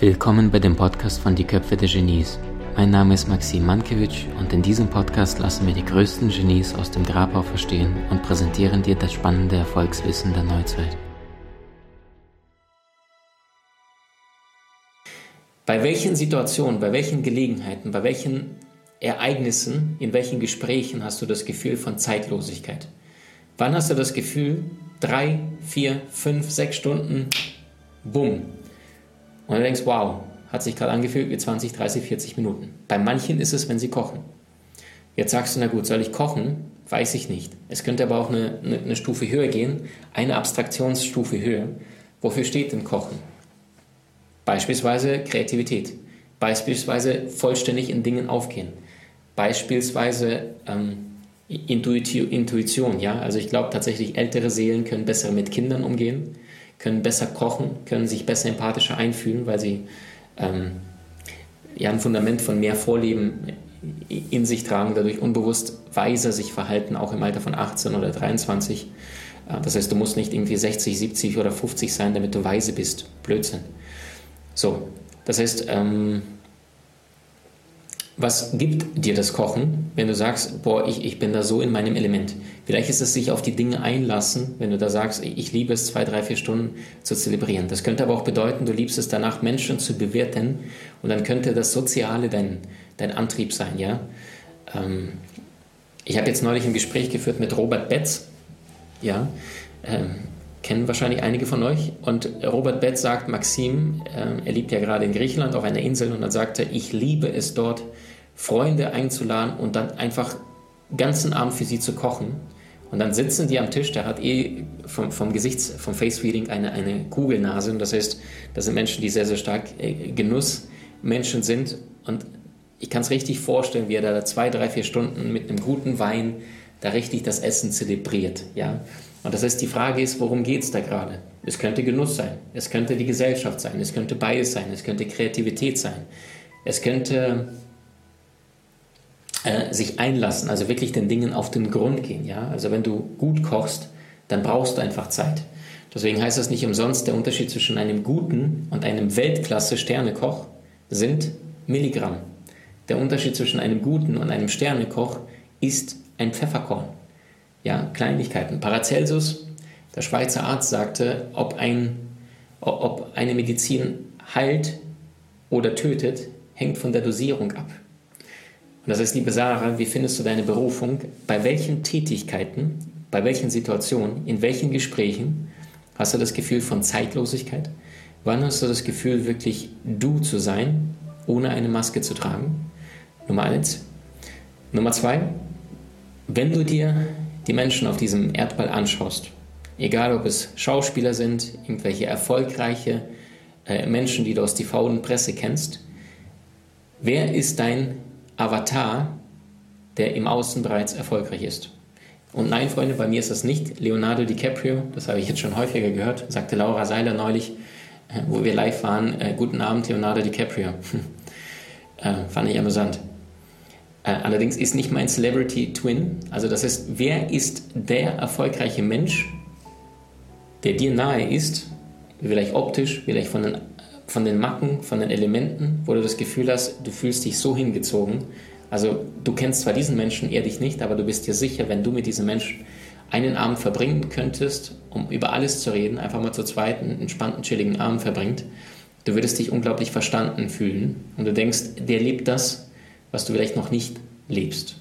Willkommen bei dem Podcast von Die Köpfe der Genies. Mein Name ist Maxim Mankewitsch und in diesem Podcast lassen wir die größten Genies aus dem Grabau verstehen und präsentieren dir das spannende Erfolgswissen der Neuzeit. Bei welchen Situationen, bei welchen Gelegenheiten, bei welchen Ereignissen, in welchen Gesprächen hast du das Gefühl von Zeitlosigkeit? Wann hast du das Gefühl, drei, vier, fünf, sechs Stunden, bumm, und du denkst, wow, hat sich gerade angefühlt wie 20, 30, 40 Minuten. Bei manchen ist es, wenn sie kochen. Jetzt sagst du, na gut, soll ich kochen? Weiß ich nicht. Es könnte aber auch eine, eine, eine Stufe höher gehen, eine Abstraktionsstufe höher. Wofür steht denn Kochen? Beispielsweise Kreativität. Beispielsweise vollständig in Dingen aufgehen. Beispielsweise ähm, Intuition, ja. Also ich glaube tatsächlich, ältere Seelen können besser mit Kindern umgehen können besser kochen, können sich besser empathischer einfühlen, weil sie ähm, ja ein Fundament von mehr Vorleben in sich tragen, dadurch unbewusst weiser sich verhalten, auch im Alter von 18 oder 23. Äh, das heißt, du musst nicht irgendwie 60, 70 oder 50 sein, damit du weise bist. Blödsinn. So, das heißt, ähm, was gibt dir das Kochen, wenn du sagst, boah, ich, ich bin da so in meinem Element? Vielleicht ist es sich auf die Dinge einlassen, wenn du da sagst, ich liebe es, zwei, drei, vier Stunden zu zelebrieren. Das könnte aber auch bedeuten, du liebst es danach, Menschen zu bewerten und dann könnte das Soziale dein, dein Antrieb sein, ja? Ähm, ich habe jetzt neulich ein Gespräch geführt mit Robert Betz, ja, ähm, kennen wahrscheinlich einige von euch. Und Robert Betz sagt, Maxim, äh, er lebt ja gerade in Griechenland auf einer Insel und dann sagt er, ich liebe es dort, Freunde einzuladen und dann einfach ganzen Abend für sie zu kochen. Und dann sitzen die am Tisch, der hat eh vom, vom Gesichts-, vom Face-Feeding eine, eine Kugelnase. Und das heißt, das sind Menschen, die sehr, sehr stark äh, Genussmenschen sind. Und ich kann es richtig vorstellen, wie er da zwei, drei, vier Stunden mit einem guten Wein da richtig das Essen zelebriert. Ja? Und das heißt, die Frage ist, worum geht es da gerade? Es könnte Genuss sein, es könnte die Gesellschaft sein, es könnte beides sein, es könnte Kreativität sein, es könnte äh, sich einlassen, also wirklich den Dingen auf den Grund gehen. Ja? Also wenn du gut kochst, dann brauchst du einfach Zeit. Deswegen heißt das nicht umsonst, der Unterschied zwischen einem guten und einem Weltklasse-Sternekoch sind Milligramm. Der Unterschied zwischen einem guten und einem Sternekoch ist ein Pfefferkorn. Ja, Kleinigkeiten. Paracelsus, der Schweizer Arzt, sagte, ob, ein, ob eine Medizin heilt oder tötet, hängt von der Dosierung ab. Und das heißt, liebe Sarah, wie findest du deine Berufung? Bei welchen Tätigkeiten, bei welchen Situationen, in welchen Gesprächen hast du das Gefühl von Zeitlosigkeit? Wann hast du das Gefühl, wirklich du zu sein, ohne eine Maske zu tragen? Nummer eins. Nummer zwei, wenn du dir die Menschen auf diesem Erdball anschaust, egal ob es Schauspieler sind, irgendwelche erfolgreiche äh, Menschen, die du aus TV und Presse kennst, wer ist dein Avatar, der im Außen bereits erfolgreich ist. Und nein, Freunde, bei mir ist das nicht Leonardo DiCaprio, das habe ich jetzt schon häufiger gehört, sagte Laura Seiler neulich, äh, wo wir live waren, äh, guten Abend, Leonardo DiCaprio. äh, fand ich amüsant. Allerdings ist nicht mein Celebrity Twin, also das heißt, wer ist der erfolgreiche Mensch, der dir nahe ist, vielleicht optisch, vielleicht von den von den Macken, von den Elementen, wo du das Gefühl hast, du fühlst dich so hingezogen. Also du kennst zwar diesen Menschen, er dich nicht, aber du bist dir sicher, wenn du mit diesem Menschen einen Abend verbringen könntest, um über alles zu reden, einfach mal zu zweit einen entspannten, chilligen Abend verbringt, du würdest dich unglaublich verstanden fühlen und du denkst, der lebt das, was du vielleicht noch nicht lebst.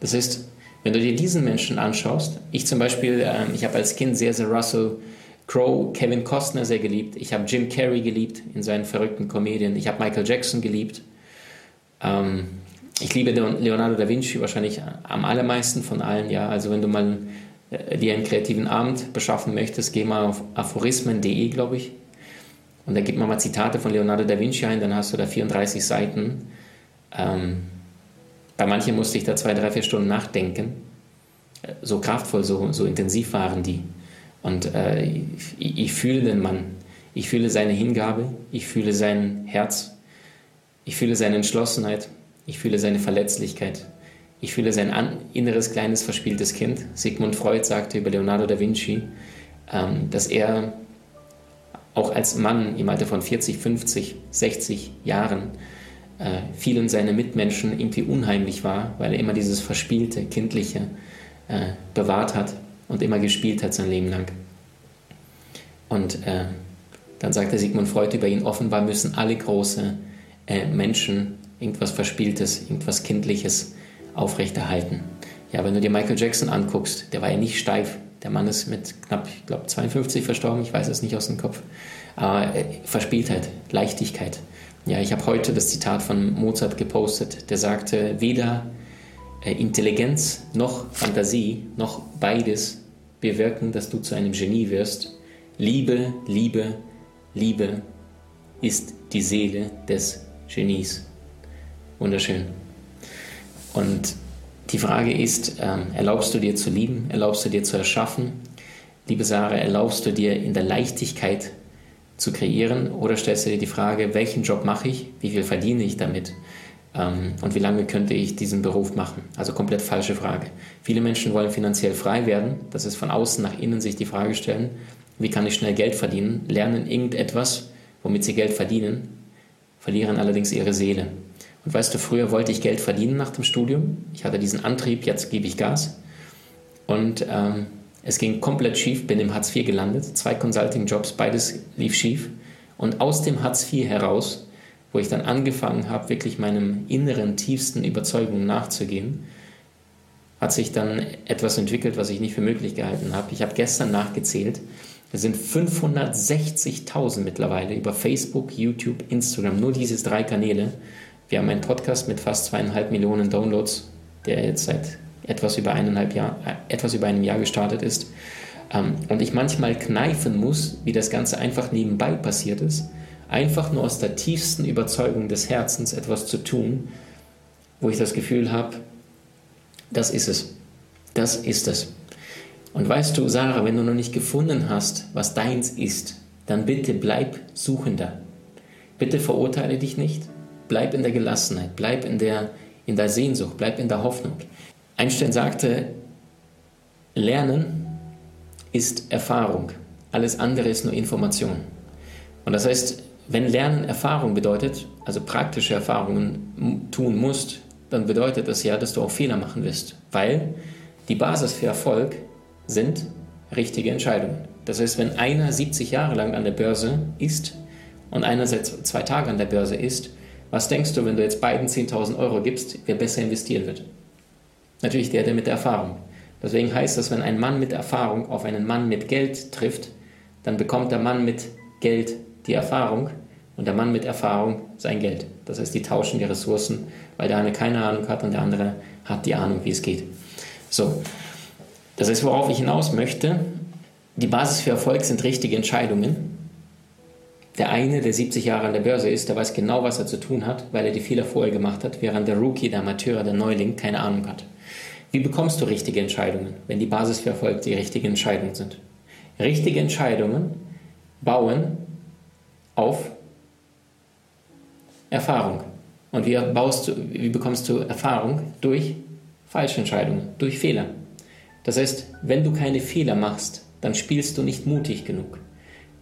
Das heißt, wenn du dir diesen Menschen anschaust, ich zum Beispiel, äh, ich habe als Kind sehr, sehr Russell Crow, Kevin Costner sehr geliebt. Ich habe Jim Carrey geliebt in seinen verrückten Komödien. Ich habe Michael Jackson geliebt. Ähm, ich liebe Leonardo da Vinci wahrscheinlich am allermeisten von allen. Ja, also wenn du mal äh, dir einen kreativen Abend beschaffen möchtest, geh mal auf aphorismen.de, glaube ich. Und da gib mal mal Zitate von Leonardo da Vinci ein, dann hast du da 34 Seiten. Ähm, bei manchen musste ich da zwei, drei, vier Stunden nachdenken. Äh, so kraftvoll, so, so intensiv waren die. Und äh, ich, ich fühle den Mann. Ich fühle seine Hingabe. Ich fühle sein Herz. Ich fühle seine Entschlossenheit. Ich fühle seine Verletzlichkeit. Ich fühle sein inneres kleines verspieltes Kind. Sigmund Freud sagte über Leonardo da Vinci, ähm, dass er auch als Mann im Alter von 40, 50, 60 Jahren äh, vielen seiner Mitmenschen irgendwie unheimlich war, weil er immer dieses verspielte, kindliche äh, bewahrt hat und immer gespielt hat sein Leben lang. Und äh, dann sagte Sigmund Freud über ihn, offenbar müssen alle große äh, Menschen irgendwas Verspieltes, irgendwas Kindliches aufrechterhalten. Ja, wenn du dir Michael Jackson anguckst, der war ja nicht steif. Der Mann ist mit knapp, ich glaube, 52 verstorben, ich weiß es nicht aus dem Kopf. Aber äh, Verspieltheit, Leichtigkeit. Ja, ich habe heute das Zitat von Mozart gepostet, der sagte, weder Intelligenz noch Fantasie noch beides bewirken, dass du zu einem Genie wirst. Liebe, Liebe, Liebe ist die Seele des Genies. Wunderschön. Und die Frage ist, ähm, erlaubst du dir zu lieben? Erlaubst du dir zu erschaffen? Liebe Sarah, erlaubst du dir in der Leichtigkeit zu kreieren? Oder stellst du dir die Frage, welchen Job mache ich? Wie viel verdiene ich damit? Ähm, und wie lange könnte ich diesen Beruf machen? Also komplett falsche Frage. Viele Menschen wollen finanziell frei werden. Das ist von außen nach innen sich die Frage stellen, wie kann ich schnell Geld verdienen? Lernen irgendetwas, womit sie Geld verdienen, verlieren allerdings ihre Seele. Und weißt du, früher wollte ich Geld verdienen nach dem Studium. Ich hatte diesen Antrieb, jetzt gebe ich Gas. Und ähm, es ging komplett schief, bin im Hartz IV gelandet, zwei Consulting-Jobs, beides lief schief. Und aus dem Hartz IV heraus, wo ich dann angefangen habe, wirklich meinem inneren, tiefsten Überzeugungen nachzugehen, hat sich dann etwas entwickelt, was ich nicht für möglich gehalten habe. Ich habe gestern nachgezählt, es sind 560.000 mittlerweile über Facebook, YouTube, Instagram, nur diese drei Kanäle. Wir haben einen Podcast mit fast zweieinhalb Millionen Downloads, der jetzt seit etwas über, eineinhalb Jahr, äh, etwas über einem Jahr gestartet ist. Ähm, und ich manchmal kneifen muss, wie das Ganze einfach nebenbei passiert ist, einfach nur aus der tiefsten Überzeugung des Herzens etwas zu tun, wo ich das Gefühl habe, das ist es. Das ist es. Und weißt du, Sarah, wenn du noch nicht gefunden hast, was deins ist, dann bitte bleib Suchender. Bitte verurteile dich nicht. Bleib in der Gelassenheit, bleib in der, in der Sehnsucht, bleib in der Hoffnung. Einstein sagte, Lernen ist Erfahrung, alles andere ist nur Information. Und das heißt, wenn Lernen Erfahrung bedeutet, also praktische Erfahrungen tun musst, dann bedeutet das ja, dass du auch Fehler machen wirst, weil die Basis für Erfolg sind richtige Entscheidungen. Das heißt, wenn einer 70 Jahre lang an der Börse ist und einer seit zwei Tagen an der Börse ist, was denkst du, wenn du jetzt beiden 10.000 Euro gibst, wer besser investieren wird? Natürlich der, der mit der Erfahrung. Deswegen heißt das, wenn ein Mann mit Erfahrung auf einen Mann mit Geld trifft, dann bekommt der Mann mit Geld die Erfahrung und der Mann mit Erfahrung sein Geld. Das heißt, die tauschen die Ressourcen, weil der eine keine Ahnung hat und der andere hat die Ahnung, wie es geht. So, das heißt, worauf ich hinaus möchte, die Basis für Erfolg sind richtige Entscheidungen. Der eine, der 70 Jahre an der Börse ist, der weiß genau, was er zu tun hat, weil er die Fehler vorher gemacht hat, während der Rookie, der Amateur, der Neuling keine Ahnung hat. Wie bekommst du richtige Entscheidungen, wenn die Basis für Erfolg die richtigen Entscheidungen sind? Richtige Entscheidungen bauen auf Erfahrung. Und wie, baust du, wie bekommst du Erfahrung? Durch falsche Entscheidungen, durch Fehler. Das heißt, wenn du keine Fehler machst, dann spielst du nicht mutig genug.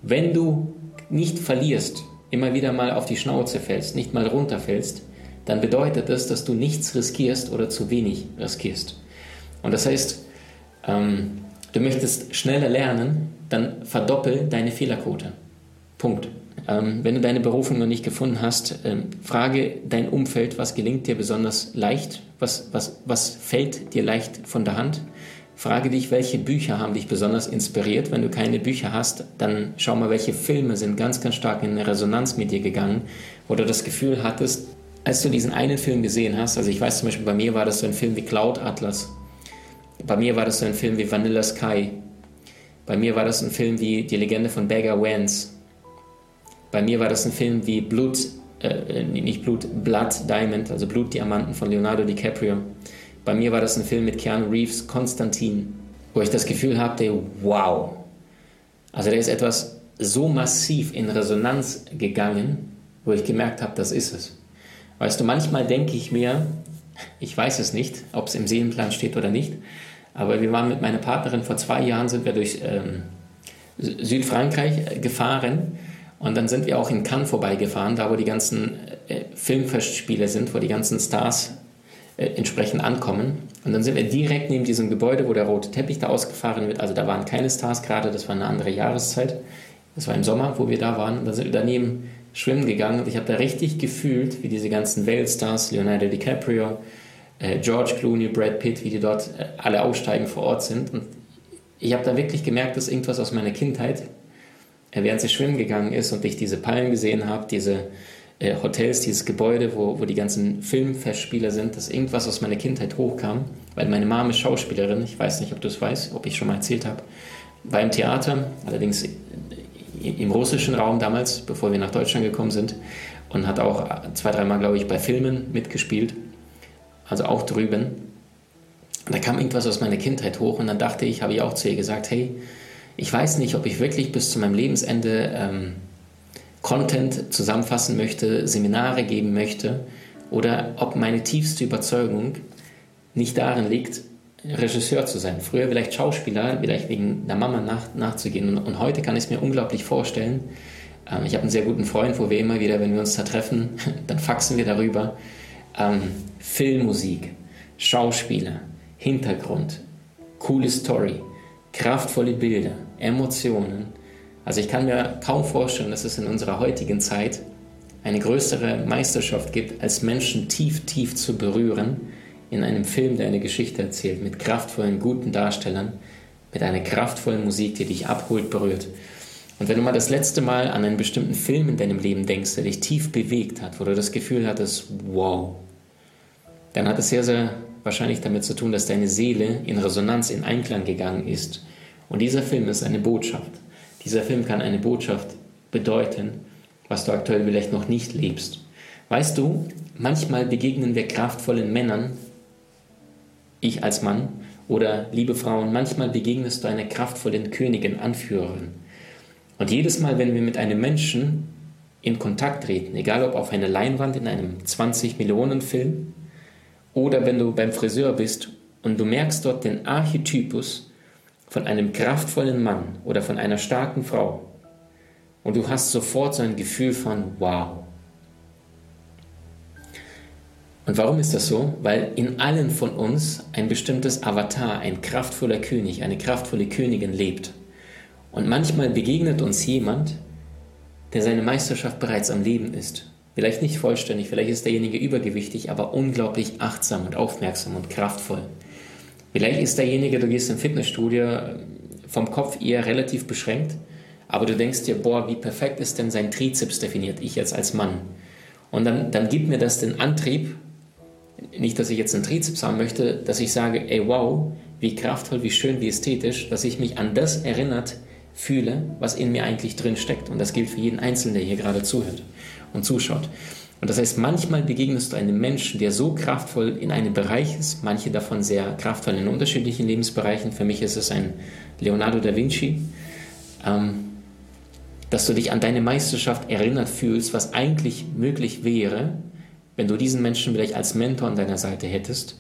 Wenn du nicht verlierst, immer wieder mal auf die Schnauze fällst, nicht mal runterfällst, dann bedeutet das, dass du nichts riskierst oder zu wenig riskierst. Und das heißt, ähm, du möchtest schneller lernen, dann verdoppel deine Fehlerquote. Punkt. Ähm, wenn du deine Berufung noch nicht gefunden hast, ähm, frage dein Umfeld, was gelingt dir besonders leicht, was, was, was fällt dir leicht von der Hand? Frage dich, welche Bücher haben dich besonders inspiriert. Wenn du keine Bücher hast, dann schau mal, welche Filme sind ganz, ganz stark in Resonanz mit dir gegangen, wo du das Gefühl hattest, als du diesen einen Film gesehen hast, also ich weiß zum Beispiel, bei mir war das so ein Film wie Cloud Atlas, bei mir war das so ein Film wie Vanilla Sky, bei mir war das ein Film wie Die Legende von Beggar Wentz, bei mir war das ein Film wie Blut, äh, nicht Blut, Blood Diamond, also Blutdiamanten von Leonardo DiCaprio. Bei mir war das ein Film mit Keanu Reeves, Konstantin, wo ich das Gefühl hatte, wow. Also da ist etwas so massiv in Resonanz gegangen, wo ich gemerkt habe, das ist es. Weißt du, manchmal denke ich mir, ich weiß es nicht, ob es im Seelenplan steht oder nicht, aber wir waren mit meiner Partnerin vor zwei Jahren, sind wir durch ähm, Südfrankreich gefahren und dann sind wir auch in Cannes vorbeigefahren, da wo die ganzen äh, Filmfestspiele sind, wo die ganzen Stars äh, entsprechend ankommen. Und dann sind wir direkt neben diesem Gebäude, wo der rote Teppich da ausgefahren wird. Also da waren keine Stars gerade, das war eine andere Jahreszeit. Das war im Sommer, wo wir da waren. Und dann sind wir daneben schwimmen gegangen und ich habe da richtig gefühlt, wie diese ganzen Weltstars, Leonardo DiCaprio, äh, George Clooney, Brad Pitt, wie die dort äh, alle aussteigen vor Ort sind. Und ich habe da wirklich gemerkt, dass irgendwas aus meiner Kindheit, während sie schwimmen gegangen ist und ich diese Palmen gesehen habe, diese äh, Hotels, dieses Gebäude, wo, wo die ganzen Filmfestspieler sind, dass irgendwas aus meiner Kindheit hochkam, weil meine Mama ist Schauspielerin, ich weiß nicht, ob du es weißt, ob ich schon mal erzählt habe, war im Theater, allerdings im russischen Raum damals, bevor wir nach Deutschland gekommen sind und hat auch zwei, dreimal, glaube ich, bei Filmen mitgespielt, also auch drüben. Da kam irgendwas aus meiner Kindheit hoch und dann dachte ich, habe ich auch zu ihr gesagt, hey, ich weiß nicht, ob ich wirklich bis zu meinem Lebensende ähm, Content zusammenfassen möchte, Seminare geben möchte oder ob meine tiefste Überzeugung nicht darin liegt, Regisseur zu sein. Früher vielleicht Schauspieler, vielleicht wegen der Mama nach, nachzugehen. Und, und, heute kann ich es mir unglaublich vorstellen. Ähm, ich habe einen sehr guten Freund, wo wir immer wieder, wenn wir uns da treffen, dann faxen wir darüber. Ähm, Filmmusik, Schauspieler, Hintergrund, coole Story, kraftvolle Bilder, Emotionen. Also ich kann mir kaum vorstellen, dass es in unserer heutigen Zeit eine größere Meisterschaft gibt, als Menschen tief, tief zu berühren in einem Film, der eine Geschichte erzählt, mit kraftvollen, guten Darstellern, mit einer kraftvollen Musik, die dich abholt, berührt. Und wenn du mal das letzte Mal an einen bestimmten Film in deinem Leben denkst, der dich tief bewegt hat, wo du das Gefühl hattest, wow, dann hat es sehr, sehr wahrscheinlich damit zu tun, dass deine Seele in Resonanz, in Einklang gegangen ist. Und dieser Film ist eine Botschaft. Dieser Film kann eine Botschaft bedeuten, was du aktuell vielleicht noch nicht lebst. Weißt du, manchmal begegnen wir kraftvollen Männern, ich als Mann oder liebe Frauen, manchmal begegnest du einer kraftvollen Königin, Anführerin. Und jedes Mal, wenn wir mit einem Menschen in Kontakt treten, egal ob auf einer Leinwand in einem 20 Millionen Film oder wenn du beim Friseur bist und du merkst dort den Archetypus von einem kraftvollen Mann oder von einer starken Frau und du hast sofort so ein Gefühl von wow. Und warum ist das so? Weil in allen von uns ein bestimmtes Avatar, ein kraftvoller König, eine kraftvolle Königin lebt. Und manchmal begegnet uns jemand, der seine Meisterschaft bereits am Leben ist. Vielleicht nicht vollständig, vielleicht ist derjenige übergewichtig, aber unglaublich achtsam und aufmerksam und kraftvoll. Vielleicht ist derjenige, du gehst im Fitnessstudio, vom Kopf eher relativ beschränkt, aber du denkst dir, boah, wie perfekt ist denn sein Trizeps definiert, ich jetzt als Mann. Und dann, dann gibt mir das den Antrieb, nicht, dass ich jetzt einen Trizeps haben möchte, dass ich sage, ey, wow, wie kraftvoll, wie schön, wie ästhetisch, dass ich mich an das erinnert fühle, was in mir eigentlich drin steckt. Und das gilt für jeden Einzelnen, der hier gerade zuhört und zuschaut. Und das heißt, manchmal begegnest du einem Menschen, der so kraftvoll in einem Bereich ist, manche davon sehr kraftvoll in unterschiedlichen Lebensbereichen. Für mich ist es ein Leonardo da Vinci, ähm, dass du dich an deine Meisterschaft erinnert fühlst, was eigentlich möglich wäre, wenn du diesen Menschen vielleicht als Mentor an deiner Seite hättest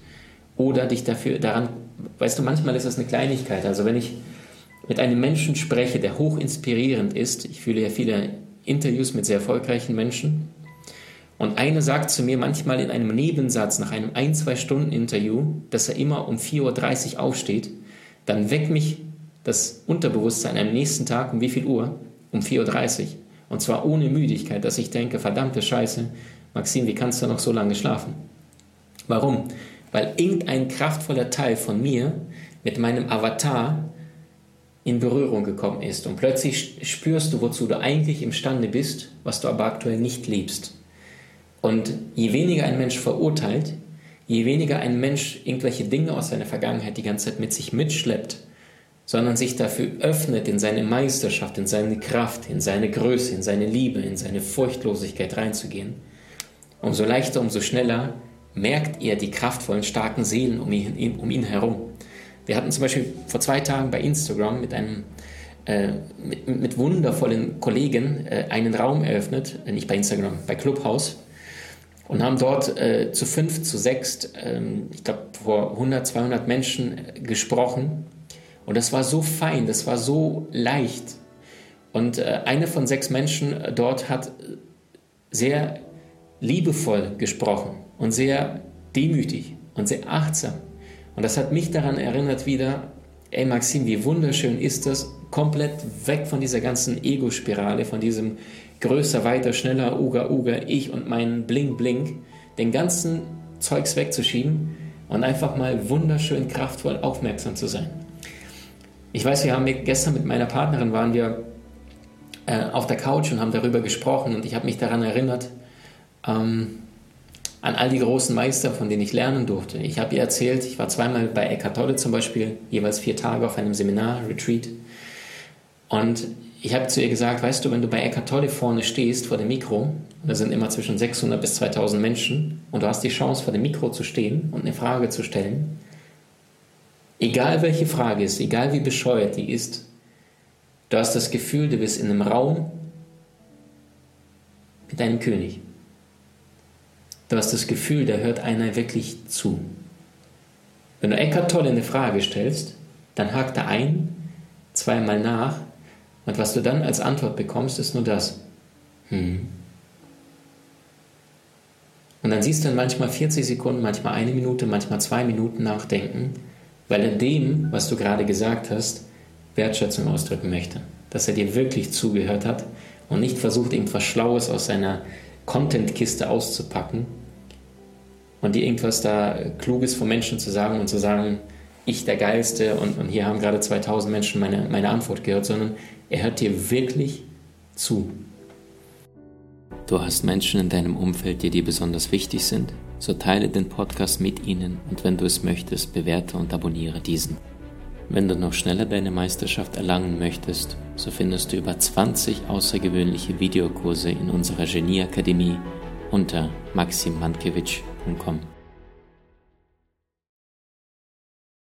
oder dich dafür daran, weißt du, manchmal ist das eine Kleinigkeit. Also wenn ich mit einem Menschen spreche, der hoch inspirierend ist, ich fühle ja viele Interviews mit sehr erfolgreichen Menschen, und einer sagt zu mir manchmal in einem Nebensatz nach einem ein, zwei Stunden Interview, dass er immer um 4.30 Uhr aufsteht, dann weckt mich das Unterbewusstsein am nächsten Tag um wie viel Uhr? Um 4.30 Uhr. Und zwar ohne Müdigkeit, dass ich denke, verdammte Scheiße, Maxim, wie kannst du noch so lange schlafen? Warum? Weil irgendein kraftvoller Teil von mir mit meinem Avatar in Berührung gekommen ist. Und plötzlich spürst du, wozu du eigentlich imstande bist, was du aber aktuell nicht liebst. Und je weniger ein Mensch verurteilt, je weniger ein Mensch irgendwelche Dinge aus seiner Vergangenheit die ganze Zeit mit sich mitschleppt, sondern sich dafür öffnet, in seine Meisterschaft, in seine Kraft, in seine Größe, in seine Liebe, in seine Furchtlosigkeit reinzugehen, Umso leichter, umso schneller merkt er die kraftvollen, starken Seelen um ihn, um ihn herum. Wir hatten zum Beispiel vor zwei Tagen bei Instagram mit einem äh, mit, mit, wundervollen Kollegen äh, einen Raum eröffnet, äh, nicht bei Instagram, bei Clubhouse und haben dort äh, zu fünf, zu sechs, ähm, ich glaube vor 100, 200 Menschen äh, gesprochen und das war so fein, das war so leicht, Und äh, eine von sechs Menschen dort hat sehr liebevoll gesprochen und sehr demütig und sehr achtsam. Und das hat mich daran erinnert wieder, ey Maxim, wie wunderschön ist das, komplett weg von dieser ganzen Ego-Spirale, von diesem größer, weiter, schneller, uga, uga, ich und mein Bling, Bling, den ganzen Zeugs wegzuschieben und einfach mal wunderschön, kraftvoll, aufmerksam zu sein. Ich weiß, wir haben gestern mit meiner Partnerin waren wir äh, auf der Couch und haben darüber gesprochen und ich habe mich daran erinnert, ähm, an all die großen Meister, von denen ich lernen durfte. Ich habe ihr erzählt, ich war zweimal bei Eckhart Tolle zum Beispiel, jeweils vier Tage auf einem Seminar, Retreat. Und ich habe zu ihr gesagt, weißt du, wenn du bei Eckhart Tolle vorne stehst, vor dem Mikro, da sind immer zwischen 600 bis 2000 Menschen, und du hast die Chance, vor dem Mikro zu stehen und eine Frage zu stellen, egal welche Frage ist, egal wie bescheuert die ist, du hast das Gefühl, du bist in einem Raum mit deinem König. Du hast das Gefühl, da hört einer wirklich zu. Wenn du Eckart Tolle eine Frage stellst, dann hakt er ein, zweimal nach und was du dann als Antwort bekommst, ist nur das. Hm. Und dann siehst du dann manchmal 40 Sekunden, manchmal eine Minute, manchmal zwei Minuten nachdenken, weil er dem, was du gerade gesagt hast, Wertschätzung ausdrücken möchte. Dass er dir wirklich zugehört hat und nicht versucht, irgendwas Schlaues aus seiner Content-Kiste auszupacken, und dir irgendwas da Kluges von Menschen zu sagen und zu sagen, ich der Geilste und, und hier haben gerade 2000 Menschen meine, meine Antwort gehört, sondern er hört dir wirklich zu. Du hast Menschen in deinem Umfeld, die dir besonders wichtig sind? So teile den Podcast mit ihnen und wenn du es möchtest, bewerte und abonniere diesen. Wenn du noch schneller deine Meisterschaft erlangen möchtest, so findest du über 20 außergewöhnliche Videokurse in unserer Genieakademie unter maximmankiewicz.com.